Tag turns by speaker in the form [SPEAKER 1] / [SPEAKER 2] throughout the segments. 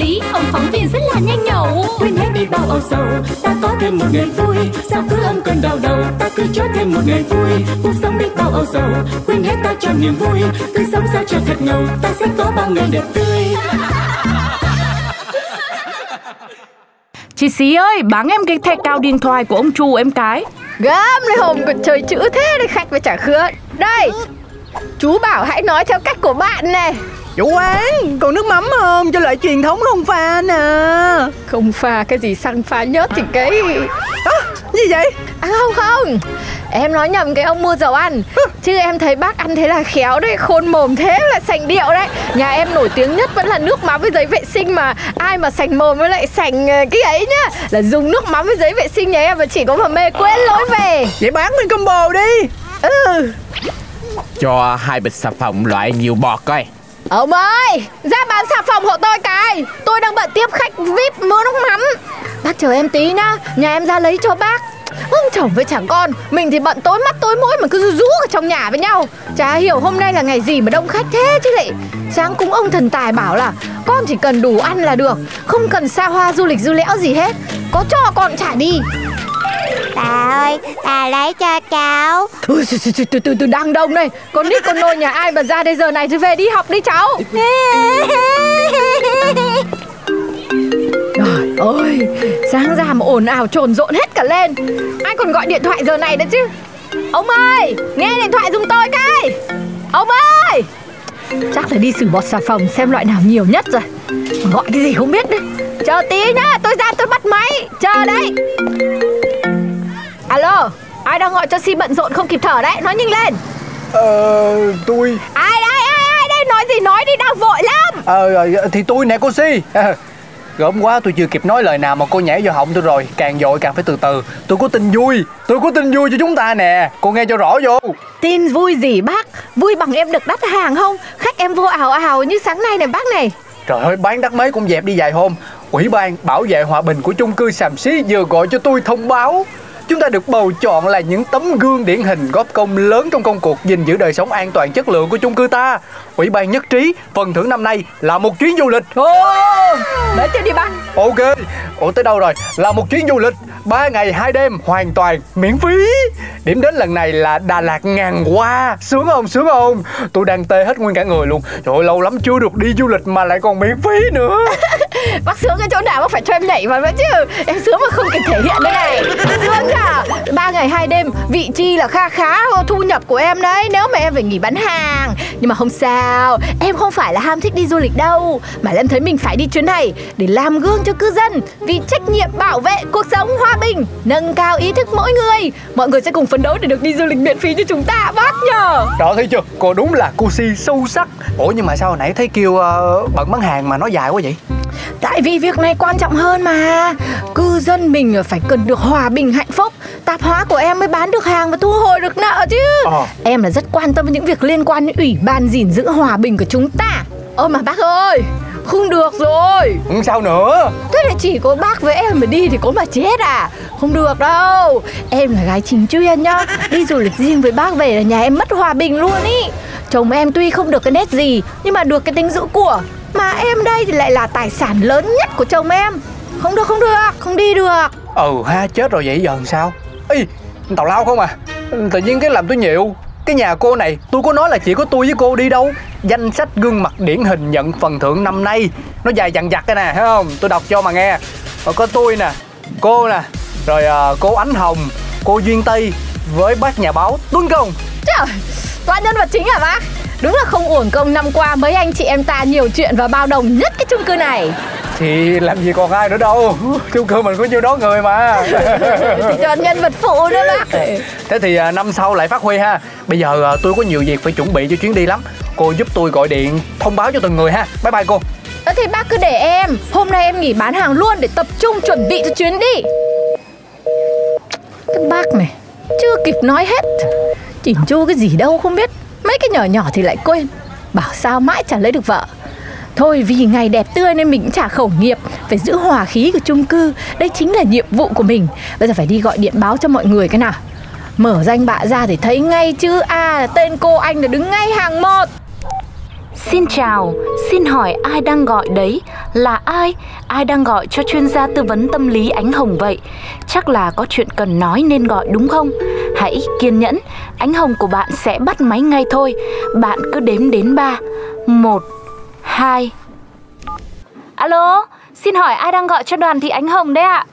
[SPEAKER 1] lý, ông phóng viên rất là nhanh nhẩu.
[SPEAKER 2] Quên hết đi bao âu sầu ta có thêm một ngày vui. Sao cứ âm cơn đau đầu ta cứ cho thêm một ngày vui. Cuộc sống đi bao âu sầu quên hết ta cho niềm vui. Cứ sống sao cho thật ngầu ta sẽ có bao ngày đẹp tươi.
[SPEAKER 3] Chị Xí ơi, bán em cái thẻ cào điện thoại của ông chú em cái.
[SPEAKER 4] Gớm lên hồn còn chơi chữ thế đây khách với trả khứa. Đây Chú bảo hãy nói theo cách của bạn này
[SPEAKER 5] Chủ quán, còn nước mắm không? Cho loại truyền thống không pha nè.
[SPEAKER 4] Không pha cái gì xăng pha nhớt thì cái
[SPEAKER 5] à, Gì vậy?
[SPEAKER 4] À không không. Em nói nhầm cái ông mua dầu ăn. Chứ em thấy bác ăn thế là khéo đấy Khôn mồm thế là sành điệu đấy. Nhà em nổi tiếng nhất vẫn là nước mắm với giấy vệ sinh mà. Ai mà sành mồm với lại sành ờ, cái ấy nhá. Là dùng nước mắm với giấy vệ sinh nhà em mà chỉ có mà mê quên lối về.
[SPEAKER 5] Vậy bán mình combo đi.
[SPEAKER 4] Ừ.
[SPEAKER 6] Cho hai bịch xà phòng loại nhiều bọt coi
[SPEAKER 4] Ông ơi, ra bán xà phòng hộ tôi cái. Tôi đang bận tiếp khách VIP mua nước mắm. Bác chờ em tí nhá Nhà em ra lấy cho bác. Ông chồng với chẳng con Mình thì bận tối mắt tối mũi mà cứ rú ở trong nhà với nhau. Chả hiểu hôm nay là ngày gì mà đông khách thế chứ lại. Sáng cúng ông thần tài bảo là Con chỉ cần đủ ăn là được Không cần xa hoa du lịch du lẽo gì hết. Có cho con trả đi.
[SPEAKER 7] Bà ơi, bà lấy cho cháu.
[SPEAKER 4] Ui, từ, từ, từ, từ, từ đang đông đây. Con nít con nôi nhà ai mà ra đây giờ này thì về đi học đi cháu. Trời ơi, sáng ra mà ồn ào trồn rộn hết cả lên. Ai còn gọi điện thoại giờ này nữa chứ? Ông ơi, nghe điện thoại dùng tôi cái. Ông ơi! Chắc là đi xử bọt xà phòng xem loại nào nhiều nhất rồi. Gọi cái gì không biết đấy. Chờ tí nhá, tôi ra tôi bắt máy. Chờ đấy. Alo, ai đang gọi cho Si bận rộn không kịp thở đấy, nói nhanh lên.
[SPEAKER 5] Ờ, tôi.
[SPEAKER 4] Ai đây, ai, ai đây, nói gì nói đi, đang vội lắm.
[SPEAKER 5] Ờ, thì tôi nè cô Si. Gớm quá tôi chưa kịp nói lời nào mà cô nhảy vào họng tôi rồi. Càng dội càng phải từ từ. Tôi có tin vui. Tôi có tin vui cho chúng ta nè. Cô nghe cho rõ vô.
[SPEAKER 4] Tin vui gì bác? Vui bằng em được đắt hàng không? Khách em vô ảo ảo như sáng nay này bác này.
[SPEAKER 5] Trời ơi bán đắt mấy cũng dẹp đi vài hôm. Ủy ban bảo vệ hòa bình của chung cư Sàm Xí vừa gọi cho tôi thông báo Chúng ta được bầu chọn là những tấm gương điển hình góp công lớn trong công cuộc gìn giữ đời sống an toàn chất lượng của chung cư ta. Ủy ban nhất trí, phần thưởng năm nay là một chuyến du lịch.
[SPEAKER 4] Nói tiếp đi bác.
[SPEAKER 5] Ok, ủa tới đâu rồi? Là một chuyến du lịch 3 ngày 2 đêm hoàn toàn miễn phí. Điểm đến lần này là Đà Lạt ngàn hoa. Sướng không? Sướng không? Tôi đang tê hết nguyên cả người luôn. Trời ơi, lâu lắm chưa được đi du lịch mà lại còn miễn phí nữa.
[SPEAKER 4] bác sướng cái chỗ nào bác phải cho em nhảy vào nữa chứ. Em sướng mà không kịp thể hiện đây này. Sướng à? Ba ngày hai đêm, vị chi là kha khá thu nhập của em đấy. Nếu mà em phải nghỉ bán hàng. Nhưng mà không sao, em không phải là ham thích đi du lịch đâu. Mà em thấy mình phải đi chuyến này để làm gương cho cư dân. Vì trách nhiệm bảo vệ cuộc sống hòa bình, nâng cao ý thức mỗi người. Mọi người sẽ cùng phấn đấu để được đi du lịch miễn phí cho chúng ta bác nhờ.
[SPEAKER 5] Đó thấy chưa, cô đúng là cô si sâu sắc. Ủa nhưng mà sao hồi nãy thấy kêu uh, bận bán hàng mà nó dài quá vậy?
[SPEAKER 4] Tại vì việc này quan trọng hơn mà. Cư dân mình phải cần được hòa bình hạnh phúc. Tạp hóa của em mới bán được hàng và thu hồi được nợ chứ.
[SPEAKER 5] Ờ.
[SPEAKER 4] Em là rất quan tâm đến những việc liên quan đến Ủy ban gìn giữ hòa bình của chúng ta. Ôi mà bác ơi không được rồi.
[SPEAKER 5] Ừ, Sao nữa.
[SPEAKER 4] Thế là chỉ có bác với em mà đi thì có mà chết à? Không được đâu. Em là gái chính chuyên nhá. Đi du lịch riêng với bác về là nhà em mất hòa bình luôn ý. Chồng em tuy không được cái nét gì Nhưng mà được cái tính giữ của Mà em đây thì lại là tài sản lớn nhất của chồng em. Không được không được Không đi được.
[SPEAKER 5] Ừ ha chết rồi vậy giờ làm sao? Ý tào lao không à? Tự nhiên cái làm tôi nhịu. Cái nhà cô này tôi có nói là chỉ có tôi với cô đi đâu. Danh sách gương mặt điển hình nhận phần thưởng năm nay. Nó dài dằng dặc cái nè thấy không? Tôi đọc cho mà nghe. Rồi có tôi nè Cô nè Rồi uh, cô Ánh Hồng Cô Duyên Tây Với bác nhà báo Tuấn Công.
[SPEAKER 4] Trời Toàn nhân vật chính hả bác Đúng là không uổng công năm qua mấy anh chị em ta nhiều chuyện và bao đồng nhất cái chung cư này.
[SPEAKER 5] Thì làm gì còn ai nữa đâu. Chung cư mình có nhiêu đó người mà.
[SPEAKER 4] Thì cho nhân vật phụ nữa bác.
[SPEAKER 5] Thế thì à, năm sau lại phát huy ha. Bây giờ à, tôi có nhiều việc phải chuẩn bị cho chuyến đi lắm. Cô giúp tôi gọi điện thông báo cho từng người ha. Bye bye cô.
[SPEAKER 4] Thế thì bác cứ để em. Hôm nay em nghỉ bán hàng luôn để tập trung chuẩn bị cho chuyến đi. Cái bác này Chưa kịp nói hết. Chỉnh chu cái gì đâu không biết Mấy cái nhỏ nhỏ thì lại quên. Bảo sao mãi chả lấy được vợ. Thôi vì ngày đẹp tươi nên mình cũng trả khẩu nghiệp. Phải giữ hòa khí của chung cư. Đây chính là nhiệm vụ của mình. Bây giờ phải đi gọi điện báo cho mọi người cái nào. Mở danh bạ ra thì thấy ngay chứ. A là tên cô anh là đứng ngay hàng một.
[SPEAKER 3] Xin chào, xin hỏi ai đang gọi đấy? Là ai? Ai đang gọi cho chuyên gia tư vấn tâm lý Ánh Hồng vậy? Chắc là có chuyện cần nói nên gọi đúng không? Hãy kiên nhẫn, Ánh Hồng của bạn sẽ bắt máy ngay thôi. Bạn cứ đếm đến 3. 1 2 Alo, xin hỏi ai đang gọi cho đoàn thị Ánh Hồng đấy ạ?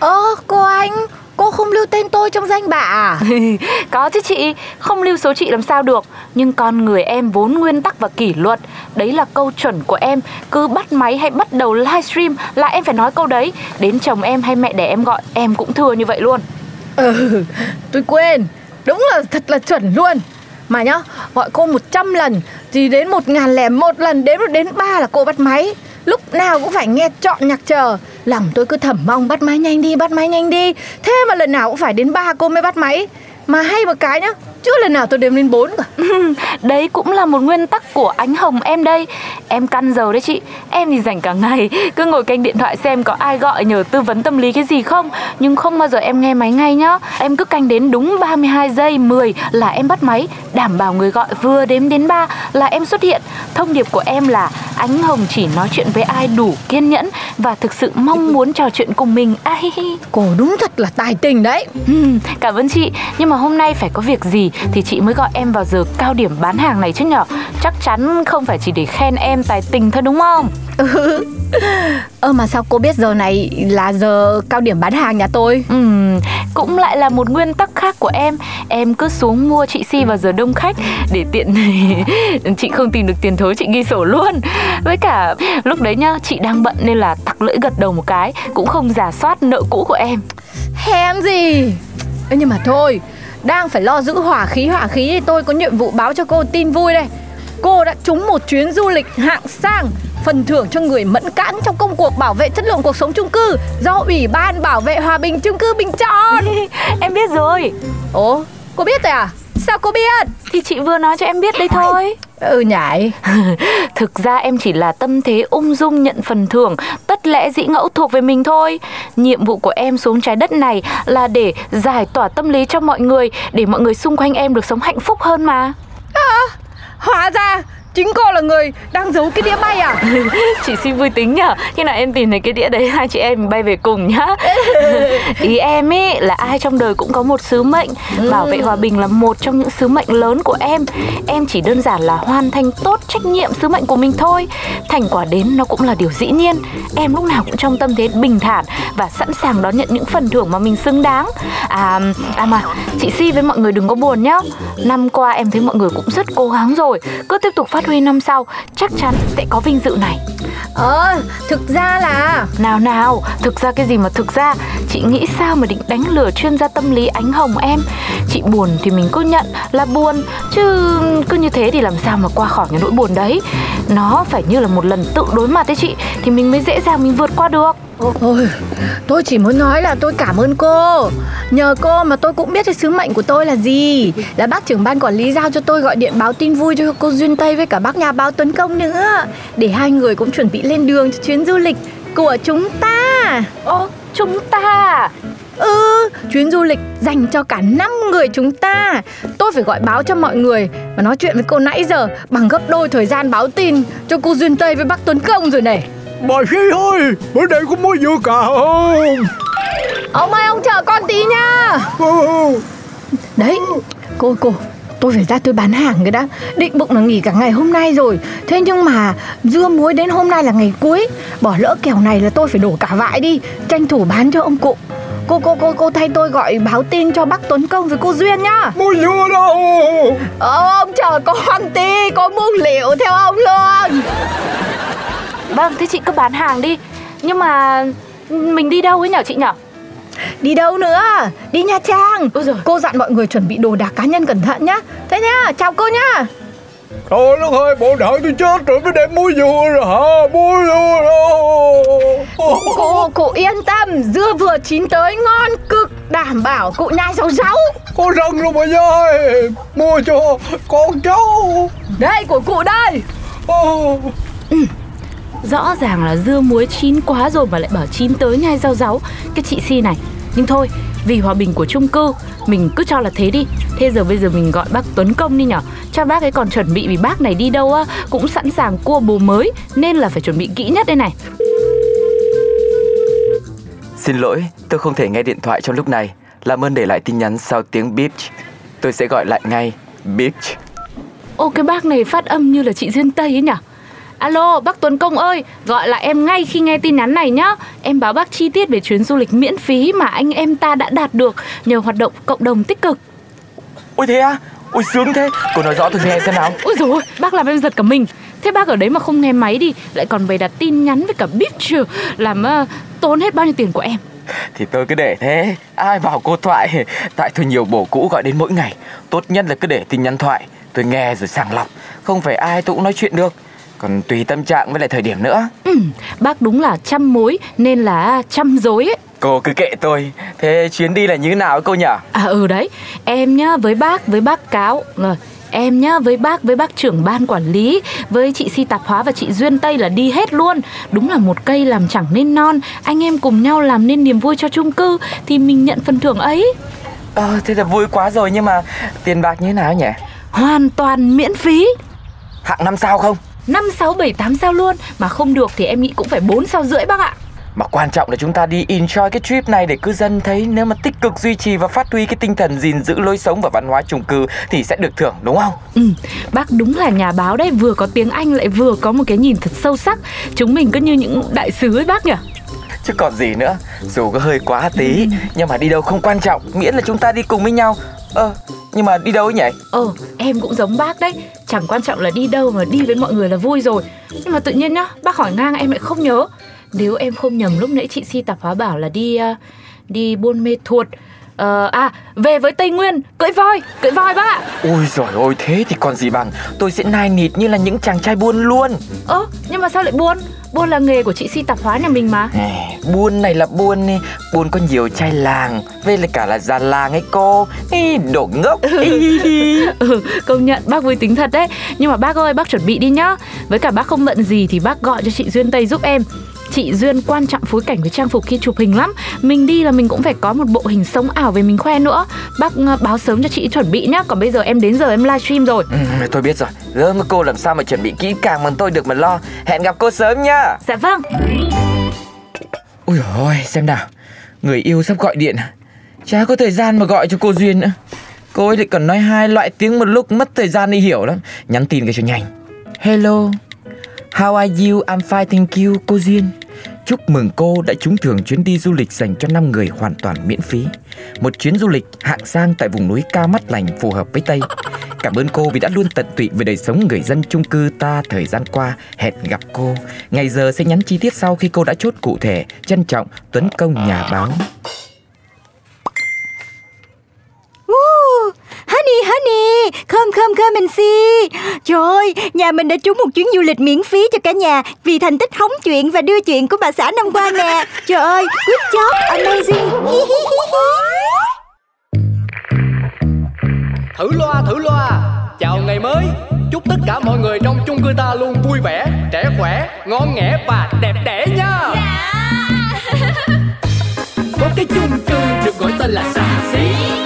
[SPEAKER 4] Ơ cô anh Cô không lưu tên tôi trong danh bạ à?
[SPEAKER 3] Có chứ chị, không lưu số chị làm sao được. Nhưng con người em vốn nguyên tắc và kỷ luật. Đấy là câu chuẩn của em. Cứ bắt máy hay bắt đầu livestream là em phải nói câu đấy. Đến chồng em hay mẹ đẻ em gọi em cũng thưa như vậy luôn.
[SPEAKER 4] Ừ, tôi quên. Đúng là thật là chuẩn luôn. Mà nhá, gọi cô 100 lần Thì đến một ngàn lẻ một lần Đến đến ba là cô bắt máy Lúc nào cũng phải nghe chọn nhạc chờ. Lòng tôi cứ thầm mong bắt máy nhanh đi, Bắt máy nhanh đi. Thế mà lần nào cũng phải đến ba cô mới bắt máy. Mà hay một cái nhá chưa lần nào tôi đếm đến bốn cả
[SPEAKER 3] Đấy cũng là một nguyên tắc của ánh hồng em đây. Em căn giờ đấy chị. Em thì rảnh cả ngày. Cứ ngồi canh điện thoại xem có ai gọi nhờ tư vấn tâm lý cái gì không. Nhưng không bao giờ em nghe máy ngay nhá. Em cứ canh đến đúng 32 giây 10 là em bắt máy. Đảm bảo người gọi vừa đếm đến 3 là em xuất hiện. Thông điệp của em là Ánh Hồng chỉ nói chuyện với ai đủ kiên nhẫn Và thực sự mong muốn trò chuyện cùng mình. Ai
[SPEAKER 4] Cô đúng thật là tài tình đấy.
[SPEAKER 3] Cảm ơn chị. Nhưng mà hôm nay phải có việc gì Thì chị mới gọi em vào giờ cao điểm bán hàng này chứ nhở? Chắc chắn không phải chỉ để khen em tài tình thôi đúng không?
[SPEAKER 4] Ừ. Ơ mà sao cô biết giờ này là giờ cao điểm bán hàng nhà tôi?
[SPEAKER 3] Ừm, cũng lại là một nguyên tắc khác của em. Em cứ xuống mua chị Si vào giờ đông khách Để tiện chị không tìm được tiền thối chị ghi sổ luôn. Với cả lúc đấy nhá chị đang bận nên là tặc lưỡi gật đầu một cái Cũng không giả soát nợ cũ của em.
[SPEAKER 4] Hèn gì? Ê, Nhưng mà thôi Đang phải lo giữ hỏa khí hỏa khí. Thì tôi có nhiệm vụ báo cho cô tin vui đây. Cô đã trúng một chuyến du lịch hạng sang Phần thưởng cho người mẫn cán trong công cuộc bảo vệ chất lượng cuộc sống chung cư Do Ủy ban Bảo vệ Hòa bình chung cư bình chọn.
[SPEAKER 3] Em biết rồi.
[SPEAKER 4] Ồ, cô biết rồi à? Sao cô biết?
[SPEAKER 3] Thì chị vừa nói cho em biết đây thôi
[SPEAKER 4] Ừ nhảy.
[SPEAKER 3] Thực ra em chỉ là tâm thế ung dung nhận phần thưởng Tất lẽ dĩ ngẫu thuộc về mình thôi. Nhiệm vụ của em xuống trái đất này Là để giải tỏa tâm lý cho mọi người Để mọi người xung quanh em được sống hạnh phúc hơn mà.
[SPEAKER 4] À, Hóa ra Chính cô là người đang giấu cái đĩa bay à?
[SPEAKER 3] Chị xin vui tính nhở Khi nào em tìm thấy cái đĩa đấy Hai chị em bay về cùng nhá. Ý em ý là ai trong đời cũng có một sứ mệnh. Bảo vệ hòa bình là một trong những sứ mệnh lớn của em. Em chỉ đơn giản là hoàn thành tốt trách nhiệm sứ mệnh của mình thôi. Thành quả đến nó cũng là điều dĩ nhiên. Em lúc nào cũng trong tâm thế bình thản Và sẵn sàng đón nhận những phần thưởng mà mình xứng đáng. À, à mà chị Si với mọi người đừng có buồn nhá. Năm qua em thấy mọi người cũng rất cố gắng rồi. Cứ tiếp tục phát huy năm sau Chắc chắn sẽ có vinh dự này.
[SPEAKER 4] Ờ, thực ra là
[SPEAKER 3] Nào nào, thực ra cái gì mà thực ra? Chị nghĩ sao mà định đánh lừa chuyên gia tâm lý ánh hồng em? Chị buồn thì mình cứ nhận là buồn Chứ cứ như thế thì làm sao mà qua khỏi cái nỗi buồn đấy? Nó phải như là một lần tự đối mặt đấy chị Thì mình mới dễ dàng mình vượt qua được
[SPEAKER 4] Ôi, tôi chỉ muốn nói là tôi cảm ơn cô. Nhờ cô mà tôi cũng biết cái sứ mệnh của tôi là gì. Là bác trưởng ban quản lý giao cho tôi gọi điện báo tin vui cho cô Duyên Tây với cả bác nhà báo Tuấn Công nữa. Để hai người cũng chuẩn bị lên đường cho chuyến du lịch của chúng ta.
[SPEAKER 3] Ô, chúng ta
[SPEAKER 4] Ừ, chuyến du lịch dành cho cả 5 người chúng ta. Tôi phải gọi báo cho mọi người Và nói chuyện với cô nãy giờ Bằng gấp đôi thời gian báo tin Cho cô Duyên Tây với bác Tuấn Công rồi này
[SPEAKER 8] Bà Si ơi, bữa nay có mua dưa cà không?
[SPEAKER 4] Ông ơi, ông chờ con tí nha.
[SPEAKER 8] Ừ.
[SPEAKER 4] Đấy, cô cô Tôi phải ra tôi bán hàng cái đã. Định bụng là nghỉ cả ngày hôm nay rồi. Thế nhưng mà dưa muối đến hôm nay là ngày cuối. Bỏ lỡ kèo này là tôi phải đổ cả vại đi. Tranh thủ bán cho ông cụ. Cô cô cô cô thay tôi gọi báo tin cho bác Tuấn Công với cô Duyên nhá.
[SPEAKER 8] Mua dưa đâu?
[SPEAKER 4] Ờ, ông chờ con tí Có mua liệu theo ông luôn
[SPEAKER 3] Vâng, thế chị cứ bán hàng đi Nhưng mà mình đi đâu ấy nhở chị nhở
[SPEAKER 4] Đi đâu nữa Đi Nha Trang
[SPEAKER 3] Ôi giời.
[SPEAKER 4] Cô dặn mọi người chuẩn bị đồ đạc cá nhân cẩn thận nhá Thế nhá, chào cô nhá
[SPEAKER 8] Trời đất ơi, bộ đợi tôi chết rồi mới đem muối vô rồi hả? Muối vô rồi.
[SPEAKER 4] Cụ, cụ yên tâm, dưa vừa chín tới ngon cực Đảm bảo cụ nhai rau rau
[SPEAKER 8] Có răng luôn bà ơi. Mua cho con cháu.
[SPEAKER 4] Đây của cụ đây
[SPEAKER 8] Ô.
[SPEAKER 3] Rõ ràng là dưa muối chín quá rồi mà lại bảo chín tới nhai rau ráu Cái chị Si này Nhưng thôi vì hòa bình của chung cư Mình cứ cho là thế đi Thế giờ bây giờ mình gọi bác Tuấn Công đi nhở Cho bác ấy còn chuẩn bị vì bác này đi đâu á Cũng sẵn sàng cua bồ mới Nên là phải chuẩn bị kỹ nhất đây này
[SPEAKER 9] Xin lỗi, tôi không thể nghe điện thoại trong lúc này. Làm ơn để lại tin nhắn sau tiếng beep. Tôi sẽ gọi lại ngay. Beep.
[SPEAKER 3] Ô cái bác này phát âm như là chị Duyên Tây ấy nhở Alo, bác Tuấn Công ơi, gọi lại em ngay khi nghe tin nhắn này nhá. Em báo bác chi tiết về chuyến du lịch miễn phí mà anh em ta đã đạt được nhờ hoạt động cộng đồng tích cực.
[SPEAKER 9] Ôi thế à? Ôi sướng thế. Cô nói rõ tôi nghe xem nào.
[SPEAKER 3] Ôi dồi ôi, bác làm em giật cả mình. Thế bác ở đấy mà không nghe máy đi, lại còn bày đặt tin nhắn với cả bíp trừ, làm uh, tốn hết bao nhiêu tiền của em.
[SPEAKER 9] Thì tôi cứ để thế. Ai bảo cô thoại. Tại tôi nhiều bổ cũ gọi đến mỗi ngày. Tốt nhất là cứ để tin nhắn thoại. Tôi nghe rồi sàng lọc. Không phải ai tôi cũng nói chuyện được. Còn tùy tâm trạng với lại thời điểm nữa.
[SPEAKER 3] Ừ, bác đúng là trăm mối nên là trăm dối ấy.
[SPEAKER 9] Cô cứ kệ tôi. Thế chuyến đi là như thế nào cô nhỉ?
[SPEAKER 3] À ừ đấy, em nhá với bác với bác cáo rồi Em nhá, với bác, với bác trưởng ban quản lý Với chị Si Tạp Hóa và chị Duyên Tây là đi hết luôn Đúng là một cây làm chẳng nên non Anh em cùng nhau làm nên niềm vui cho chung cư Thì mình nhận phần thưởng ấy
[SPEAKER 9] Ờ, thế là vui quá rồi nhưng mà tiền bạc như thế nào nhỉ?
[SPEAKER 3] Hoàn toàn miễn phí
[SPEAKER 9] Hạng năm sao không?
[SPEAKER 3] 5, 6, 7, 8 sao luôn Mà không được thì em nghĩ cũng phải 4 sao rưỡi bác ạ
[SPEAKER 9] Mà quan trọng là chúng ta đi enjoy cái trip này để cư dân thấy nếu mà tích cực duy trì và phát huy cái tinh thần gìn giữ lối sống và văn hóa chung cư thì sẽ được thưởng đúng không?
[SPEAKER 3] Ừ, bác đúng là nhà báo đấy, vừa có tiếng Anh lại vừa có một cái nhìn thật sâu sắc. Chúng mình cứ như những đại sứ ấy bác nhỉ?
[SPEAKER 9] Chứ còn gì nữa, dù có hơi quá tí nhưng mà đi đâu không quan trọng, miễn là chúng ta đi cùng với nhau. Ờ, nhưng mà đi đâu ấy nhỉ?
[SPEAKER 3] Ờ, em cũng giống bác đấy. Chẳng quan trọng là đi đâu mà đi với mọi người là vui rồi. Nhưng mà tự nhiên nhá, bác hỏi ngang em lại không nhớ. Nếu em không nhầm lúc nãy chị Si tạp hóa bảo là đi uh, đi Buôn Mê Thuột. Ờ, à, về với Tây Nguyên, cưỡi voi, cưỡi voi bác
[SPEAKER 9] Ôi giời ôi, thế thì còn gì bằng. Tôi sẽ nai nịt như là những chàng trai buôn luôn.
[SPEAKER 3] Ơ, nhưng mà sao lại buôn? Buôn là nghề của chị Si tạp hóa nhà mình mà.
[SPEAKER 9] À, Buôn này là buôn đi. Buôn có nhiều trai làng Với lại cả là già làng ấy cô. Ý, Đồ ngốc.
[SPEAKER 3] Ừ, công nhận bác vui tính thật đấy. Nhưng mà bác ơi, bác chuẩn bị đi nhá. Với cả bác không bận gì thì bác gọi cho chị Duyên Tây giúp em Chị Duyên quan trọng phối cảnh với trang phục khi chụp hình lắm. Mình đi là mình cũng phải có một bộ hình sống ảo về mình khoe nữa. Bác ờ, báo sớm cho chị chuẩn bị nhá Còn bây giờ em đến giờ em livestream rồi.
[SPEAKER 9] Ừ, Tôi biết rồi. Mà cô làm sao mà chuẩn bị kỹ càng mà tôi được mà lo. Hẹn gặp cô sớm nhá.
[SPEAKER 3] Dạ vâng.
[SPEAKER 6] Ui ôi xem nào. Người yêu sắp gọi điện. Chả có thời gian mà gọi cho cô Duyên nữa. Cô ấy lại còn nói hai loại tiếng một lúc Mất thời gian đi hiểu lắm. Nhắn tin cái cho nhanh. Hello How are you? I'm fine, thank you. Cô Duyên. Chúc mừng cô đã trúng thưởng chuyến đi du lịch dành cho 5 người hoàn toàn miễn phí. Một chuyến du lịch hạng sang tại vùng núi cao mắt lành phù hợp với Tây. Cảm ơn cô vì đã luôn tận tụy với đời sống người dân chung cư ta thời gian qua. Hẹn gặp cô. Ngày giờ sẽ nhắn chi tiết sau khi cô đã chốt cụ thể, Trân trọng Tuấn Công nhà báo
[SPEAKER 7] Uh, honey, come, come, come and see. Trời ơi, nhà mình đã trúng một chuyến du lịch miễn phí cho cả nhà vì thành tích hóng chuyện và đưa chuyện của bà xã năm qua nè. Trời ơi, good job, amazing.
[SPEAKER 10] Thử loa thử loa Chào ngày mới Chúc tất cả mọi người trong chung cư ta luôn vui vẻ Trẻ khỏe, ngon nghẻ và đẹp đẽ nha Có cái chung cư được gọi tên là xà xí.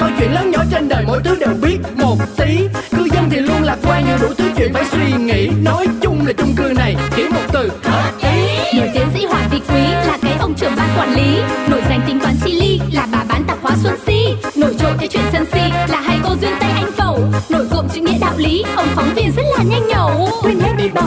[SPEAKER 10] Mọi chuyện lớn nhỏ trên đời mỗi thứ đều biết một tí. Cư dân thì luôn lạc quan nhưng đủ thứ chuyện phải suy nghĩ. Nói chung là chung cư này chỉ một từ hợp ý.
[SPEAKER 1] Nổi tiến sĩ Hoàng Thị Quý là cái ông trưởng ban quản lý. Nổi danh tính toán chi ly là bà bán tạp hóa Xuân Si. Nổi trội cái chuyện sân si là hai cô duyên tay anh phẩu. Nổi cộm chữ nghĩa đạo lý, ông phóng viên rất là nhanh nhẩu